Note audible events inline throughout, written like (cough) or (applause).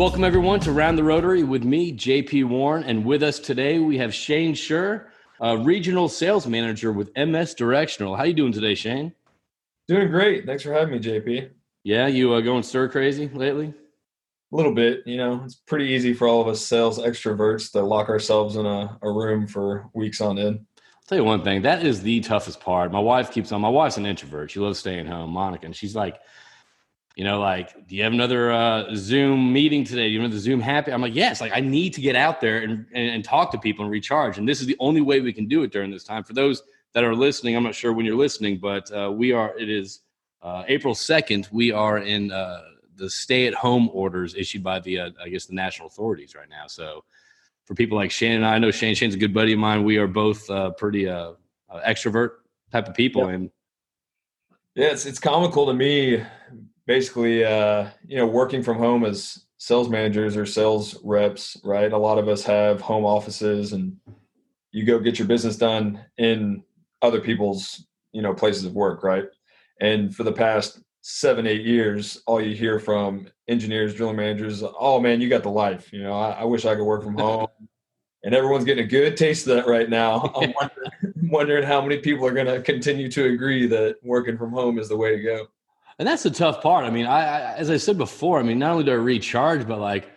Welcome everyone to Round the Rotary with me, JP Warren, and with us today we have Shane Schur, uh, regional sales manager with MS Directional. How you doing today, Shane? Doing great. Thanks for having me, JP. Yeah, you uh, going stir crazy lately? A little bit. You know, it's pretty easy for all of us sales extroverts to lock ourselves in a, a room for weeks on end. I'll tell you one thing. That is the toughest part. My wife keeps on. My wife's an introvert. She loves staying home, Monica, and she's like, you know, like, do you have another uh, Zoom meeting today? Do you want the Zoom happy? I'm like, yes. Like, I need to get out there and, and, and talk to people and recharge. And this is the only way we can do it during this time. For those that are listening, I'm not sure when you're listening, but uh, we are. It is uh, April 2nd. We are in uh, the stay-at-home orders issued by the, uh, I guess, the national authorities right now. So, for people like Shane and I, I know Shane. Shane's a good buddy of mine. We are both uh, pretty extrovert type of people, yep. and yeah, it's it's comical to me basically, uh, you know, working from home as sales managers or sales reps, right? A lot of us have home offices and you go get your business done in other people's, you know, places of work, right? And for the past seven, eight years, all you hear from engineers, drilling managers, oh man, you got the life. You know, I, I wish I could work from home. and everyone's getting a good taste of that right now. (laughs) I'm wondering, wondering how many people are going to continue to agree that working from home is the way to go. And that's the tough part. I mean, I, I, as I said before, I mean, not only do I recharge, but like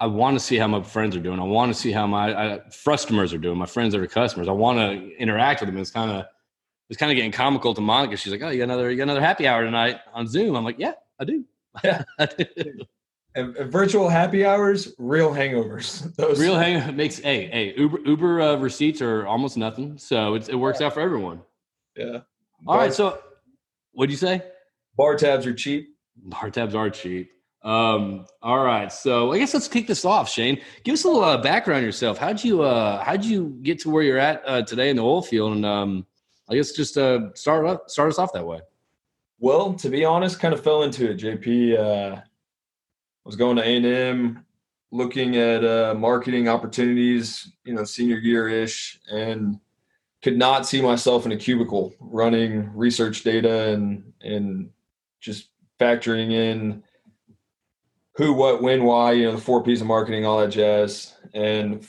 I want to see how my friends are doing. I want to see how my I, customers are doing. My friends that are customers. I want to interact with them. It's kind of it's kind of getting comical to Monica. She's like, "Oh, you got another you got another happy hour tonight on Zoom." I'm like, "Yeah, I do." Yeah. (laughs) I do. And, virtual happy hours, real hangovers. (laughs) Those real hang (laughs) makes hey hey Uber Uber uh, receipts are almost nothing, so it works yeah. out for everyone. Yeah. All but, right. So, what'd you say? Bar tabs are cheap. Bar tabs are cheap. Um, all right, so I guess let's kick this off, Shane. Give us a little uh, background yourself. How'd you uh, how'd you get to where you're at uh, today in the oil field? And um, I guess just uh, start up, start us off that way. Well, to be honest, kind of fell into it. JP uh, was going to A and M, looking at uh, marketing opportunities. You know, senior year ish, and could not see myself in a cubicle running research data and and just factoring in who, what, when, why, you know, the four P's of marketing, all that jazz, and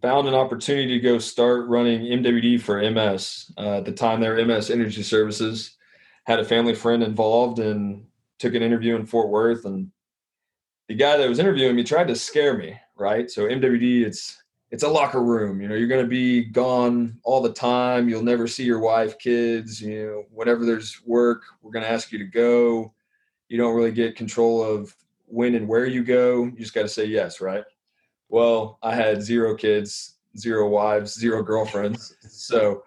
found an opportunity to go start running MWD for MS. Uh, at the time, they MS Energy Services. Had a family friend involved and took an interview in Fort Worth. And the guy that was interviewing me tried to scare me, right? So MWD, it's it's a locker room. You know, you're going to be gone all the time. You'll never see your wife, kids. You know, whenever there's work, we're going to ask you to go. You don't really get control of when and where you go. You just got to say yes, right? Well, I had zero kids, zero wives, zero girlfriends. (laughs) so,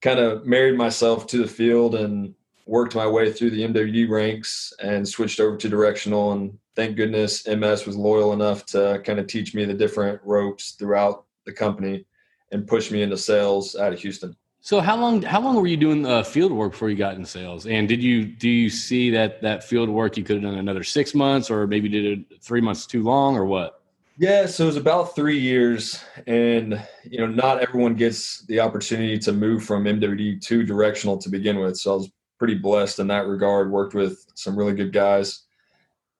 kind of married myself to the field and worked my way through the MWD ranks and switched over to directional. And thank goodness MS was loyal enough to kind of teach me the different ropes throughout the company and pushed me into sales out of Houston. So how long how long were you doing uh, field work before you got in sales? And did you do you see that that field work you could have done another six months or maybe did it three months too long or what? Yeah, so it was about three years, and you know not everyone gets the opportunity to move from MWD to directional to begin with. So I was pretty blessed in that regard. Worked with some really good guys,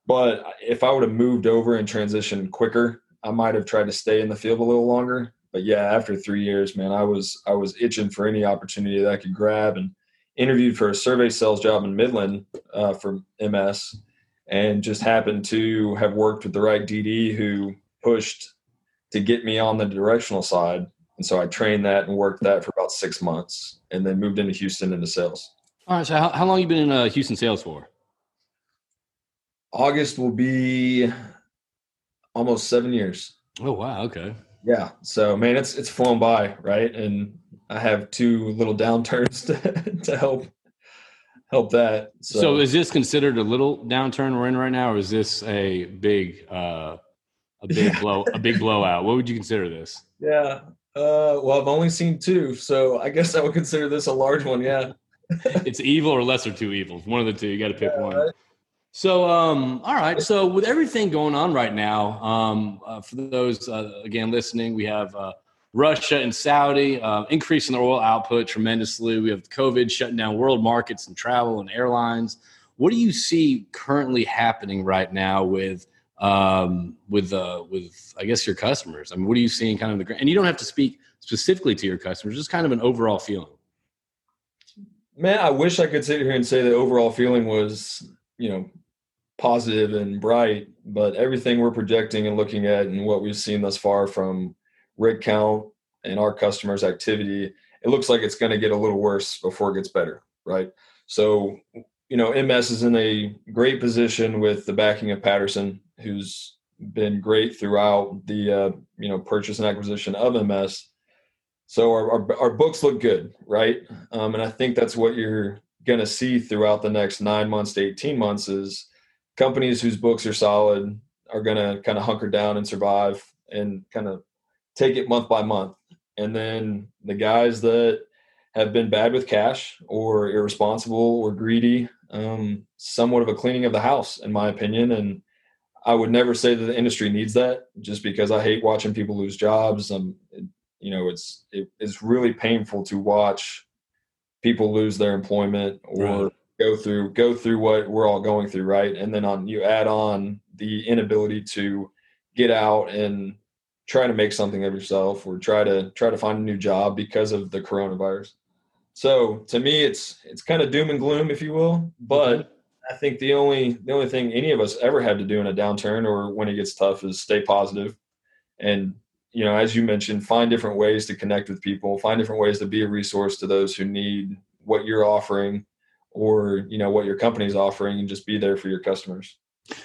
but if I would have moved over and transitioned quicker, I might have tried to stay in the field a little longer. But yeah, after three years, man, I was I was itching for any opportunity that I could grab, and interviewed for a survey sales job in Midland uh, for MS, and just happened to have worked with the right DD who pushed to get me on the directional side. And so I trained that and worked that for about six months, and then moved into Houston into sales. All right. So how, how long you been in uh, Houston sales for? August will be almost seven years. Oh wow, okay. Yeah. So man, it's it's flown by, right? And I have two little downturns (laughs) to, to help help that. So. so. is this considered a little downturn we're in right now, or is this a big uh a big blow a big blowout? What would you consider this? Yeah. Uh well I've only seen two, so I guess I would consider this a large one, yeah. it's evil or lesser two evils. One of the two. You got to pick yeah, one. So, um, all right. So, with everything going on right now, um, uh, for those uh, again listening, we have uh, Russia and Saudi uh, increasing their oil output tremendously. We have COVID shutting down world markets and travel and airlines. What do you see currently happening right now with um, with uh, with I guess your customers? I mean, what are you seeing kind of the and you don't have to speak specifically to your customers, just kind of an overall feeling. Man, I wish I could sit here and say the overall feeling was, you know, positive and bright, but everything we're projecting and looking at and what we've seen thus far from rig count and our customers' activity, it looks like it's going to get a little worse before it gets better, right? So, you know, MS is in a great position with the backing of Patterson, who's been great throughout the uh, you know purchase and acquisition of MS. So our, our, our books look good, right? Um, and I think that's what you're going to see throughout the next nine months to 18 months is companies whose books are solid are going to kind of hunker down and survive and kind of take it month by month. And then the guys that have been bad with cash or irresponsible or greedy, um, somewhat of a cleaning of the house, in my opinion. And I would never say that the industry needs that just because I hate watching people lose jobs. Um, you know, it's it, it's really painful to watch people lose their employment or right. Go through go through what we're all going through, right? And then on you add on the inability to get out and try to make something of yourself or try to try to find a new job because of the coronavirus. So to me, it's it's kind of doom and gloom, if you will. But mm-hmm. I think the only the only thing any of us ever had to do in a downturn or when it gets tough is stay positive and you know, as you mentioned, find different ways to connect with people, find different ways to be a resource to those who need what you're offering or, you know, what your company's offering and just be there for your customers.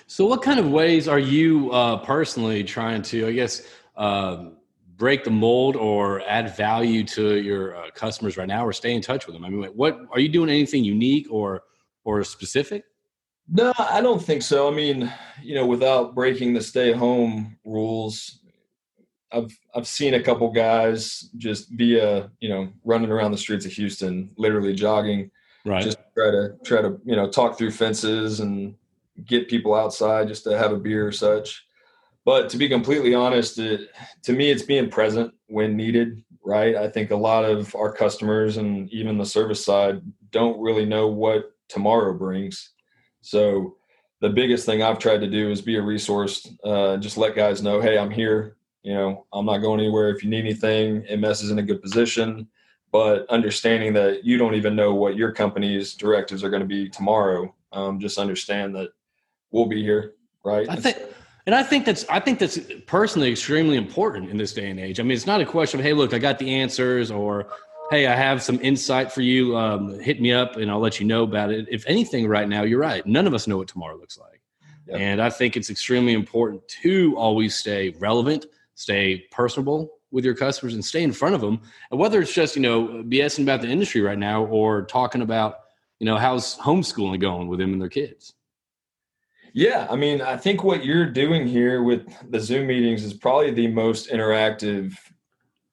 So what kind of ways are you uh, personally trying to, I guess, uh, break the mold or add value to your uh, customers right now or stay in touch with them? I mean, what are you doing anything unique or, or specific? No, I don't think so. I mean, you know, without breaking the stay home rules, I've I've seen a couple guys just via you know running around the streets of Houston, literally jogging, right? Just try to try to you know talk through fences and get people outside just to have a beer or such. But to be completely honest, it, to me, it's being present when needed, right? I think a lot of our customers and even the service side don't really know what tomorrow brings. So the biggest thing I've tried to do is be a resource. Uh, just let guys know, hey, I'm here you know, I'm not going anywhere. If you need anything, MS is in a good position. But understanding that you don't even know what your company's directives are going to be tomorrow, um, just understand that we'll be here, right? I think, and I think that's I think that's personally extremely important in this day and age. I mean, it's not a question of hey, look, I got the answers, or hey, I have some insight for you. Um, hit me up, and I'll let you know about it. If anything, right now, you're right. None of us know what tomorrow looks like, yep. and I think it's extremely important to always stay relevant stay personable with your customers and stay in front of them. And whether it's just, you know, BSing about the industry right now or talking about, you know, how's homeschooling going with them and their kids. Yeah, I mean, I think what you're doing here with the Zoom meetings is probably the most interactive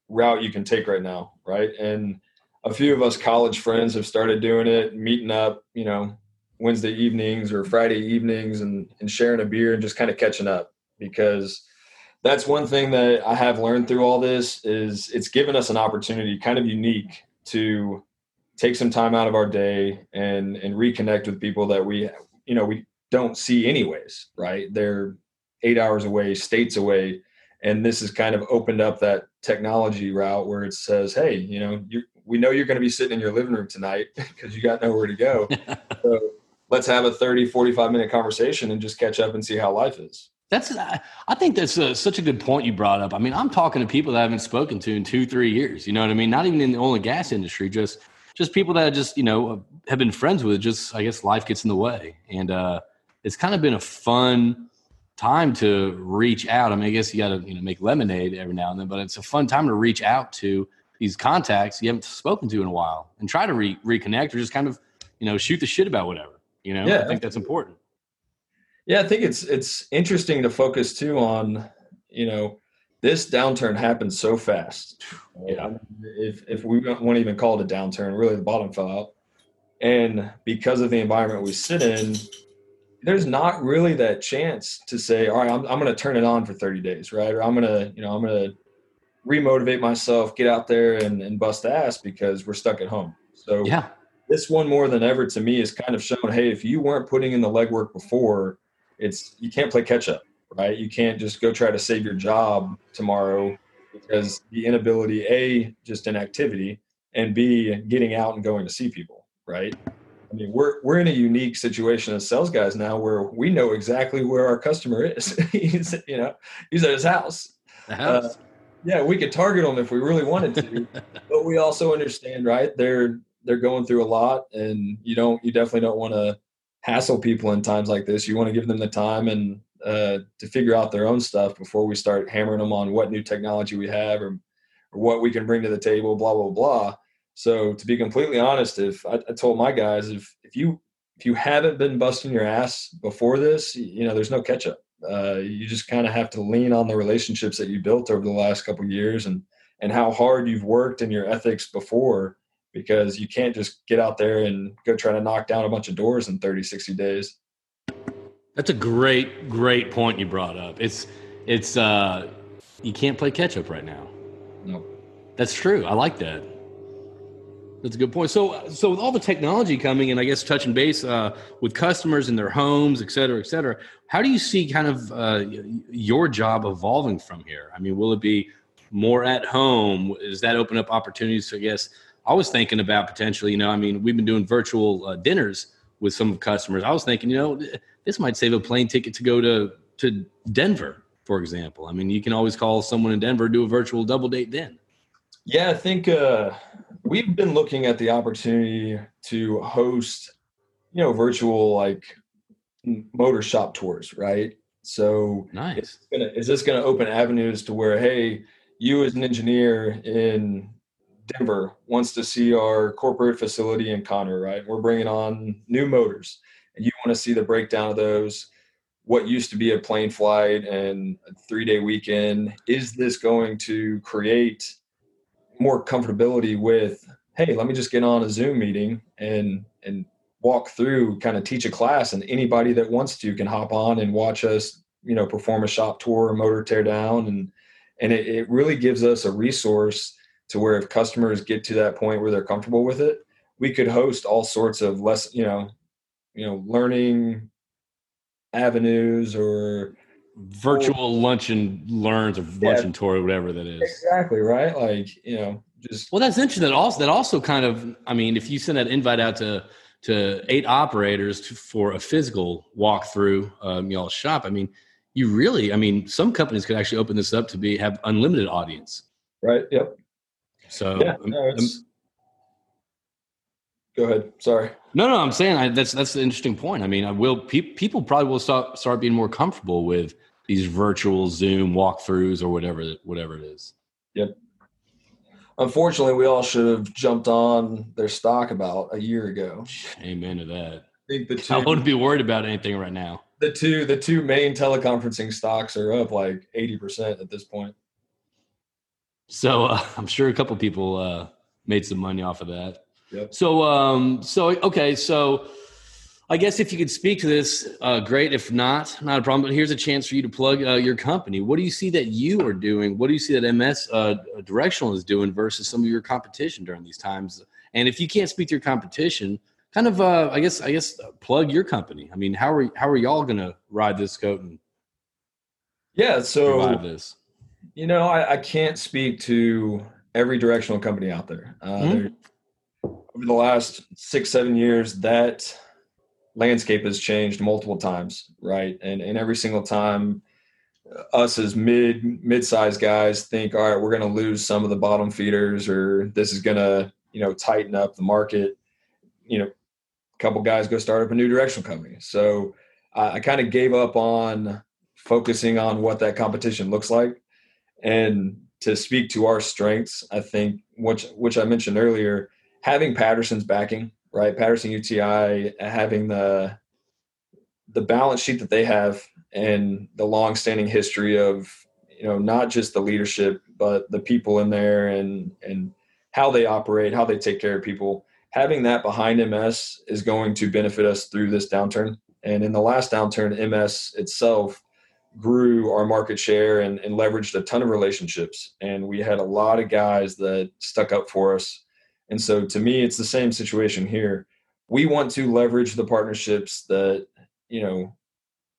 route you can take right now, right? And a few of us college friends have started doing it, meeting up, you know, Wednesday evenings or Friday evenings and, and sharing a beer and just kind of catching up because that's one thing that I have learned through all this is it's given us an opportunity, kind of unique, to take some time out of our day and and reconnect with people that we you know we don't see anyways, right? They're eight hours away, states away, and this has kind of opened up that technology route where it says, hey, you know, you, we know you're going to be sitting in your living room tonight (laughs) because you got nowhere to go. (laughs) so let's have a 30, 45 minute conversation and just catch up and see how life is. That's I think that's a, such a good point you brought up. I mean, I'm talking to people that I haven't spoken to in two, three years. You know what I mean? Not even in the oil and gas industry, just just people that I just you know have been friends with. Just I guess life gets in the way, and uh, it's kind of been a fun time to reach out. I mean, I guess you got to you know make lemonade every now and then, but it's a fun time to reach out to these contacts you haven't spoken to in a while and try to re- reconnect or just kind of you know shoot the shit about whatever. You know, yeah, I think that's important. Yeah, I think it's it's interesting to focus too on, you know, this downturn happened so fast. Yeah. If if we won't even call it a downturn, really the bottom fell out. And because of the environment we sit in, there's not really that chance to say, all right, I'm I'm gonna turn it on for 30 days, right? Or I'm gonna, you know, I'm gonna remotivate myself, get out there and, and bust ass because we're stuck at home. So yeah. This one more than ever to me is kind of shown, hey, if you weren't putting in the legwork before, it's you can't play catch up, right? You can't just go try to save your job tomorrow because the inability, A, just inactivity, and B, getting out and going to see people, right? I mean, we're we're in a unique situation as sales guys now where we know exactly where our customer is. (laughs) he's you know he's at his house. The house. Uh, yeah, we could target them if we really wanted to, (laughs) but we also understand, right? They're they're going through a lot, and you don't you definitely don't want to hassle people in times like this. You want to give them the time and uh, to figure out their own stuff before we start hammering them on what new technology we have or, or what we can bring to the table. Blah blah blah. So to be completely honest, if I, I told my guys if if you if you haven't been busting your ass before this, you know, there's no catch up. Uh, you just kind of have to lean on the relationships that you built over the last couple years and and how hard you've worked in your ethics before because you can't just get out there and go try to knock down a bunch of doors in 30 60 days that's a great great point you brought up it's it's uh you can't play catch up right now no that's true i like that that's a good point. So, so with all the technology coming, and I guess touching base uh, with customers in their homes, et cetera, et cetera, how do you see kind of uh, your job evolving from here? I mean, will it be more at home? Does that open up opportunities? I guess I was thinking about potentially. You know, I mean, we've been doing virtual uh, dinners with some customers. I was thinking, you know, this might save a plane ticket to go to to Denver, for example. I mean, you can always call someone in Denver, do a virtual double date then. Yeah, I think uh, we've been looking at the opportunity to host, you know, virtual like motor shop tours, right? So nice. Gonna, is this going to open avenues to where, hey, you as an engineer in Denver wants to see our corporate facility in Conroe, right? We're bringing on new motors, and you want to see the breakdown of those. What used to be a plane flight and a three day weekend, is this going to create more comfortability with hey let me just get on a zoom meeting and and walk through kind of teach a class and anybody that wants to can hop on and watch us you know perform a shop tour or motor tear down and and it, it really gives us a resource to where if customers get to that point where they're comfortable with it we could host all sorts of less you know you know learning avenues or virtual lunch and learns or yeah, lunch and tour, whatever that is. Exactly right. Like you know, just well, that's interesting. That also that also kind of, I mean, if you send that invite out to to eight operators to, for a physical walkthrough, um, y'all shop. I mean, you really, I mean, some companies could actually open this up to be have unlimited audience. Right. Yep. So yeah, um, no, um, go ahead. Sorry. No, no, I'm saying I, that's that's the interesting point. I mean, I will pe- people probably will start start being more comfortable with these virtual Zoom walkthroughs or whatever whatever it is. Yep. Unfortunately, we all should have jumped on their stock about a year ago. Amen to that. I think the two, I wouldn't be worried about anything right now. The two the two main teleconferencing stocks are up like eighty percent at this point. So uh, (laughs) I'm sure a couple people uh, made some money off of that. Yep. So um so okay so I guess if you could speak to this, uh, great. If not, not a problem. But here's a chance for you to plug uh, your company. What do you see that you are doing? What do you see that MS uh, Directional is doing versus some of your competition during these times? And if you can't speak to your competition, kind of, uh, I guess, I guess, uh, plug your company. I mean, how are how are y'all going to ride this coat and yeah, so this? You know, I, I, can't speak to every directional company out there. Uh, mm-hmm. Over the last six, seven years, that landscape has changed multiple times, right? And and every single time uh, us as mid mid-sized guys think, all right, we're going to lose some of the bottom feeders, or this is going to you know tighten up the market. You know, a couple guys go start up a new directional company. So I, I kind of gave up on focusing on what that competition looks like, and to speak to our strengths, I think which which I mentioned earlier, having Patterson's backing right? Patterson UTI having the the balance sheet that they have and the long-standing history of you know not just the leadership but the people in there and and how they operate, how they take care of people. Having that behind MS is going to benefit us through this downturn. And in the last downturn, MS itself grew our market share and, and leveraged a ton of relationships. And we had a lot of guys that stuck up for us and so to me, it's the same situation here. We want to leverage the partnerships that, you know,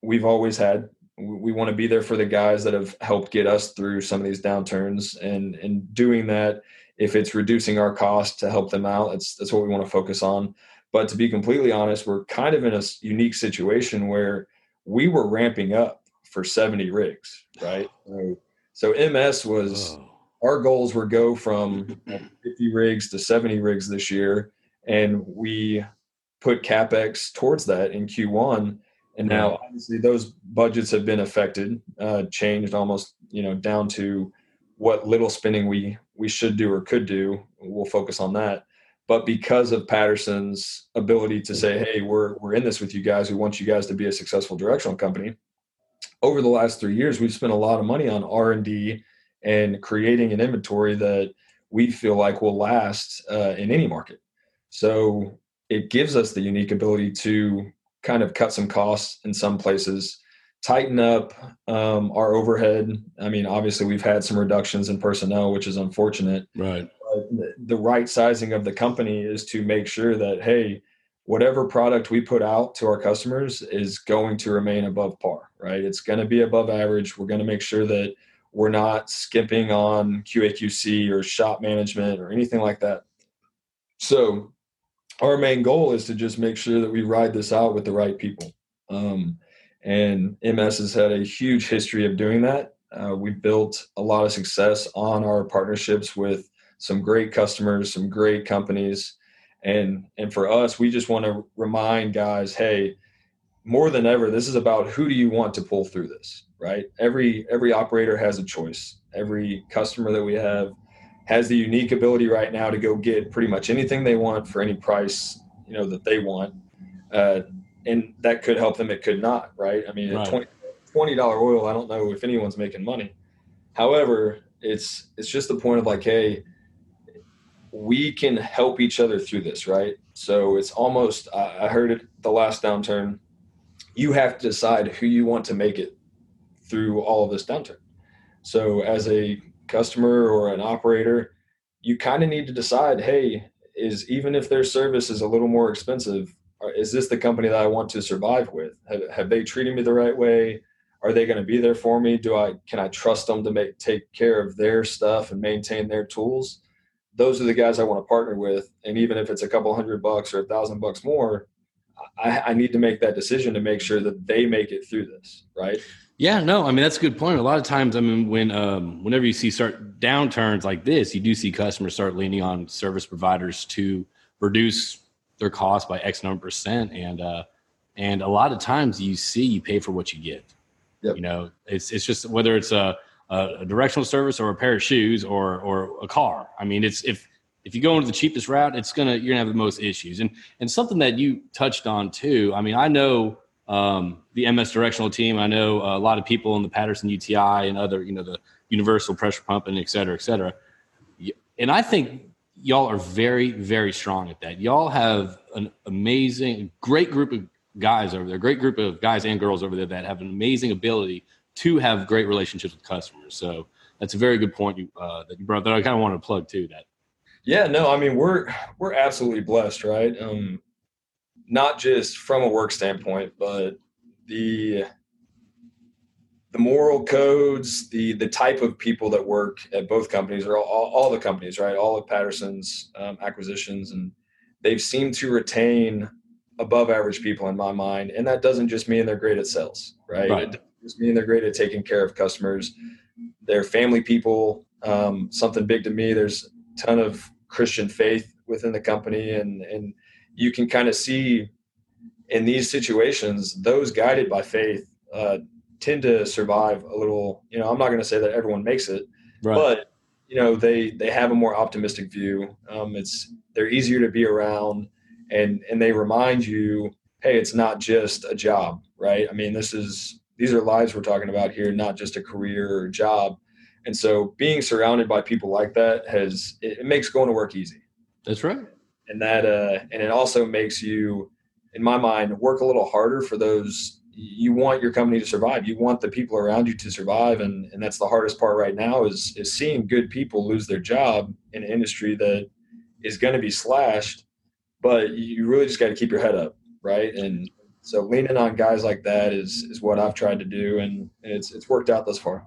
we've always had we, want to be there for the guys that have helped get us through some of these downturns and and doing that if it's reducing our cost to help them out that's that's what we want to focus on but to be completely honest we're kind of in a unique situation where we were ramping up for 70 rigs right? (sighs) So, so ms was oh. our goals were go from (laughs) 50 rigs to 70 rigs this year and we put capex towards that in q1 and now obviously those budgets have been affected uh, changed almost you know down to what little spending we we should do or could do. We'll focus on that. But because of patterson's ability to say hey we're we're in this with you guys. We want you guys to be a successful directional company over the last three years we've spent a lot of money on r&d and creating an inventory that we feel like will last uh, in any market so it gives us the unique ability to kind of cut some costs in some places, tighten up um, our overhead. I mean, obviously, we've had some reductions in personnel, which is unfortunate. Right. But the right sizing of the company is to make sure that, hey, whatever product we put out to our customers is going to remain above par, right? It's going to be above average. We're going to make sure that we're not skimping on QAQC or shop management or anything like that. So our main goal is to just make sure that we ride this out with the right people. Um, and MS has had a huge history of doing that. Uh, we built a lot of success on our partnerships with some great customers, some great companies, and and for us, we just want to remind guys, hey, more than ever, this is about who do you want to pull through this, right? Every every operator has a choice. Every customer that we have has the unique ability right now to go get pretty much anything they want for any price you know that they want uh, and that could help them it could not right i mean right. 20 dollar oil i don't know if anyone's making money however it's it's just the point of like hey we can help each other through this right so it's almost i heard it the last downturn you have to decide who you want to make it through all of this downturn so as a customer or an operator, you kind of need to decide, hey, is even if their service is a little more expensive, uh, is this the company that I want to survive with? Have, have they treated me the right way? Are they going to be there for me? Do I can I trust them to make take care of their stuff and maintain their tools? Those are the guys I want to partner with, and even if it's a couple hundred bucks or a thousand bucks more, I, I need to make that decision to make sure that they make it through this, right? Yeah, no, I mean that's a good point. A lot of times, I mean, when um, whenever you see start downturns like this, you do see customers start leaning on service providers to reduce their cost by X number percent, and uh, and a lot of times you see you pay for what you get. Yep. You know, it's it's just whether it's a, a directional service or a pair of shoes or or a car. I mean, it's if if you go into the cheapest route, it's gonna you're gonna have the most issues. And and something that you touched on too. I mean, I know um, the MS directional team. I know a lot of people in the Patterson UTI and other, you know, the universal pressure pump and et cetera, et cetera. And I think y'all are very, very strong at that. Y'all have an amazing, great group of guys over there, great group of guys and girls over there that have an amazing ability to have great relationships with customers. So that's a very good point you, uh, that you brought that I kind of wanted to plug too. That. Yeah, no, I mean we're we're absolutely blessed, right? Um, not just from a work standpoint, but the the moral codes, the the type of people that work at both companies, or all, all the companies, right? All of Patterson's um, acquisitions, and they've seemed to retain above average people in my mind. And that doesn't just mean they're great at sales, right? right. It doesn't just mean they're great at taking care of customers. They're family people. Um, something big to me. There's a ton of Christian faith within the company, and and you can kind of see in these situations, those guided by faith uh, tend to survive a little. You know, I'm not going to say that everyone makes it, right. but you know, they they have a more optimistic view. Um, it's they're easier to be around, and and they remind you, hey, it's not just a job, right? I mean, this is these are lives we're talking about here, not just a career or job. And so, being surrounded by people like that has it, it makes going to work easy. That's right and that uh, and it also makes you, in my mind, work a little harder for those. You want your company to survive. You want the people around you to survive, and and that's the hardest part right now is is seeing good people lose their job in an industry that is going to be slashed. But you really just got to keep your head up, right? And so leaning on guys like that is is what I've tried to do, and it's it's worked out thus far.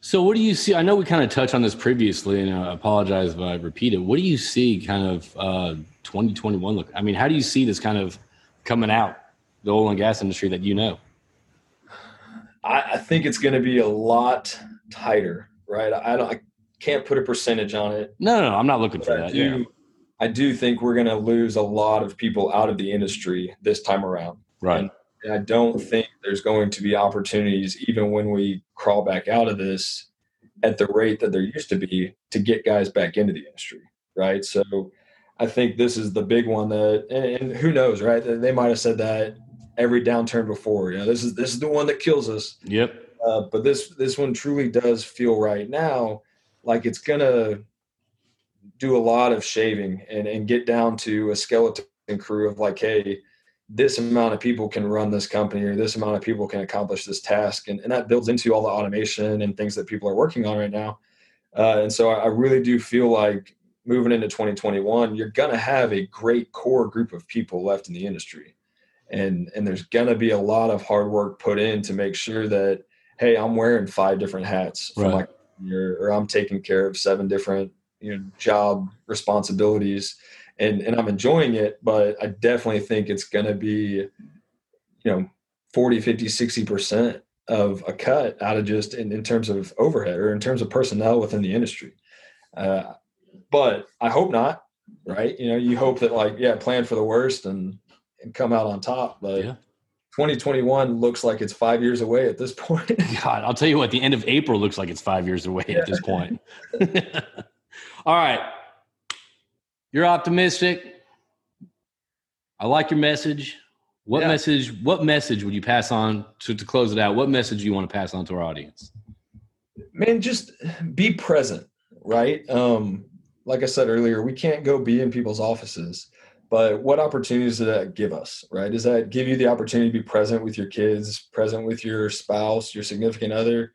So, what do you see? I know we kind of touched on this previously, and I apologize if I repeat it. What do you see kind of uh, 2021 look? I mean, how do you see this kind of coming out, the oil and gas industry that you know? I, I think it's going to be a lot tighter, right? I don't, I can't put a percentage on it. No, no, no I'm not looking for that. Do, yeah. I do think we're going to lose a lot of people out of the industry this time around. Right. And, I don't think there's going to be opportunities, even when we crawl back out of this, at the rate that there used to be to get guys back into the industry. Right. So I think this is the big one that, and, and who knows, right? They might have said that every downturn before. You know, this is this is the one that kills us. Yep. Uh, but this this one truly does feel right now like it's gonna do a lot of shaving and and get down to a skeleton crew of like, hey, this amount of people can run this company or this amount of people can accomplish this task, and and that builds into all the automation and things that people are working on right now. Uh, and so I, I really do feel like moving into 2021, you're gonna have a great core group of people left in the industry and and there's gonna be a lot of hard work put in to make sure that hey i'm wearing five different hats for right. my career, or i'm taking care of seven different you know job responsibilities and and i'm enjoying it but i definitely think it's gonna be you know 40 50 60 percent of a cut out of just in, in terms of overhead or in terms of personnel within the industry uh, but i hope not right you know you hope that like yeah plan for the worst and and come out on top. But yeah. 2021 looks like it's five years away at this point. (laughs) God, I'll tell you what, the end of April looks like it's five years away yeah. at this point. (laughs) All right. You're optimistic. I like your message. What yeah. message, what message would you pass on to, to close it out? What message do you want to pass on to our audience? Man, just be present, right? Um, like I said earlier, we can't go be in people's offices but what opportunities does that give us right does that give you the opportunity to be present with your kids present with your spouse your significant other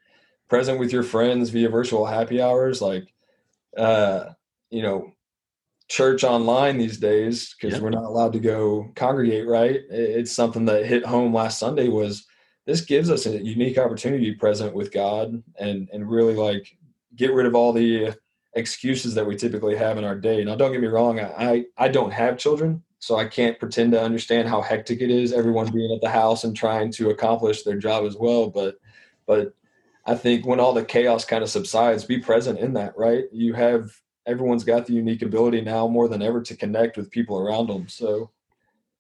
present with your friends via virtual happy hours like uh you know church online these days because yep. we're not allowed to go congregate right it's something that hit home last sunday was this gives us a unique opportunity to be present with god and and really like get rid of all the excuses that we typically have in our day. Now, don't get me wrong, I, I don't have children, so I can't pretend to understand how hectic it is, everyone being at the house and trying to accomplish their job as well. But, but I think when all the chaos kind of subsides, be present in that, right? You have everyone's got the unique ability now more than ever to connect with people around them. So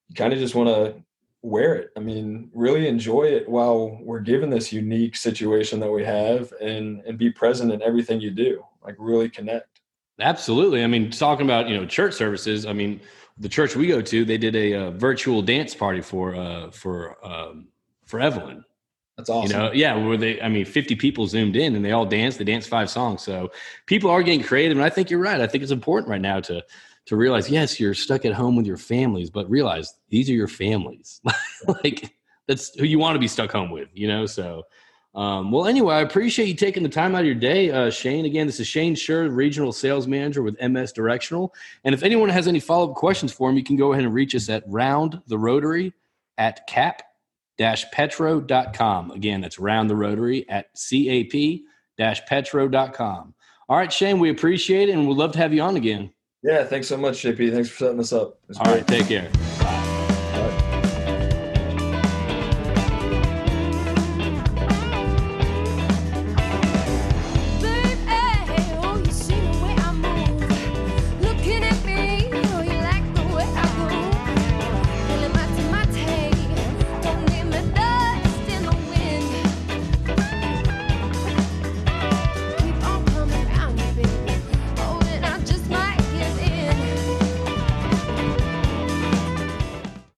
you kind of just want to wear it. I mean, really enjoy it while we're given this unique situation that we have and and be present in everything you do. Like really connect. Absolutely. I mean, talking about, you know, church services, I mean, the church we go to, they did a, uh, virtual dance party for uh for um for Evelyn. That's awesome. You know, yeah, where they, I mean, 50 people zoomed in and they all danced. They danced five songs. So people are getting creative. And I think you're right. I think it's important right now to to realize, yes, you're stuck at home with your families, but realize these are your families. (laughs) like that's who you want to be stuck home with, you know? So, um, well, anyway, I appreciate you taking the time out of your day, uh, Shane. Again, this is Shane Scher, Regional Sales Manager with MS Directional. And if anyone has any follow up questions for him, you can go ahead and reach us at round the rotary at cap petro.com. Again, that's round the rotary at cap dash petro.com. All right, Shane, we appreciate it and we'd love to have you on again. Yeah, thanks so much, JP. Thanks for setting this up. All great. right, take care.